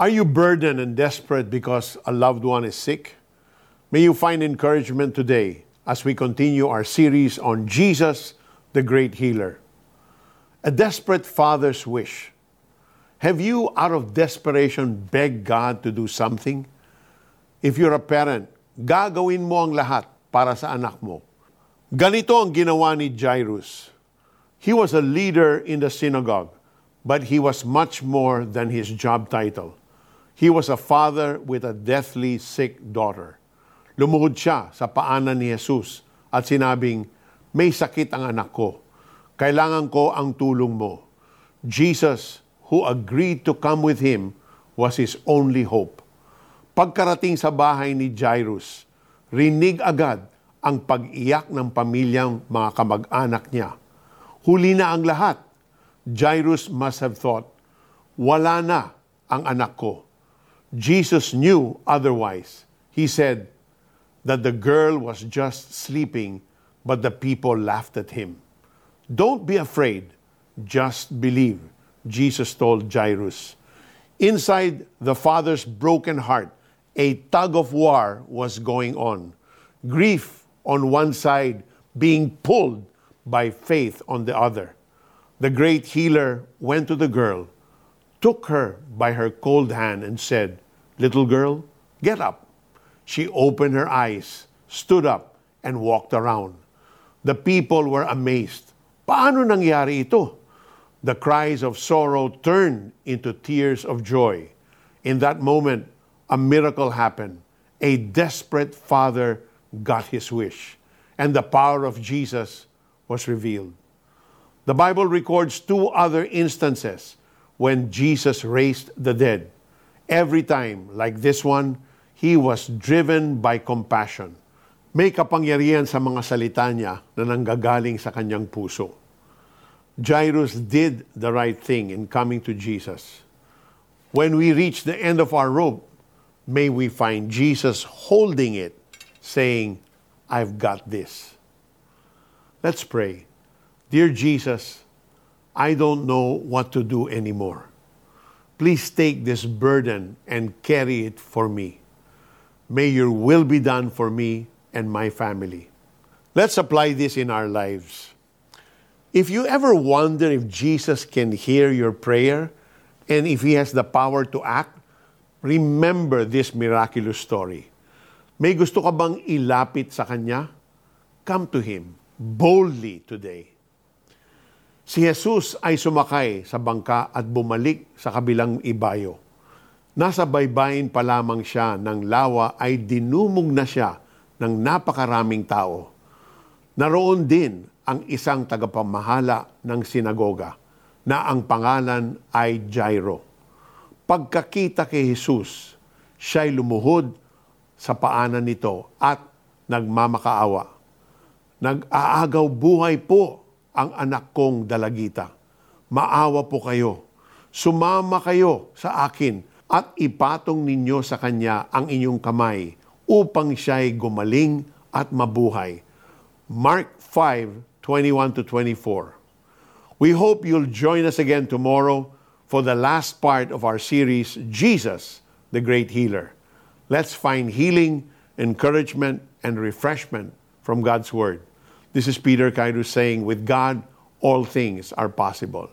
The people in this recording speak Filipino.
Are you burdened and desperate because a loved one is sick? May you find encouragement today as we continue our series on Jesus, the great healer. A desperate father's wish. Have you, out of desperation, begged God to do something? If you're a parent, gagawin mo ang lahat para sa anak mo. Ganito ang ginawa ni Jairus. He was a leader in the synagogue, but he was much more than his job title. He was a father with a deathly sick daughter. Lumuhod siya sa paanan ni Jesus at sinabing, May sakit ang anak ko. Kailangan ko ang tulong mo. Jesus, who agreed to come with him, was his only hope. Pagkarating sa bahay ni Jairus, rinig agad ang pag-iyak ng pamilyang mga kamag-anak niya. Huli na ang lahat. Jairus must have thought, wala na ang anak ko. Jesus knew otherwise. He said that the girl was just sleeping, but the people laughed at him. Don't be afraid, just believe, Jesus told Jairus. Inside the father's broken heart, a tug of war was going on. Grief on one side being pulled by faith on the other. The great healer went to the girl, took her by her cold hand, and said, Little girl, get up. She opened her eyes, stood up, and walked around. The people were amazed. Paano nangyari ito? The cries of sorrow turned into tears of joy. In that moment, a miracle happened. A desperate father got his wish, and the power of Jesus was revealed. The Bible records two other instances when Jesus raised the dead. Every time, like this one, he was driven by compassion. May kapangyarihan sa mga salita niya na nanggagaling sa kanyang puso. Jairus did the right thing in coming to Jesus. When we reach the end of our rope, may we find Jesus holding it, saying, I've got this. Let's pray. Dear Jesus, I don't know what to do anymore. Please take this burden and carry it for me. May your will be done for me and my family. Let's apply this in our lives. If you ever wonder if Jesus can hear your prayer and if he has the power to act, remember this miraculous story. May gusto ka bang ilapit sa Kanya? Come to Him boldly today. Si Jesus ay sumakay sa bangka at bumalik sa kabilang ibayo. Nasa baybayin pa lamang siya ng lawa ay dinumog na siya ng napakaraming tao. Naroon din ang isang tagapamahala ng sinagoga na ang pangalan ay Jairo. Pagkakita kay Jesus, siya'y lumuhod sa paanan nito at nagmamakaawa. Nag-aagaw buhay po ang anak kong dalagita. Maawa po kayo. Sumama kayo sa akin at ipatong ninyo sa kanya ang inyong kamay upang siya'y gumaling at mabuhay. Mark 5, 21 to 24. We hope you'll join us again tomorrow for the last part of our series, Jesus, the Great Healer. Let's find healing, encouragement, and refreshment from God's Word. This is Peter Kairu saying, with God, all things are possible.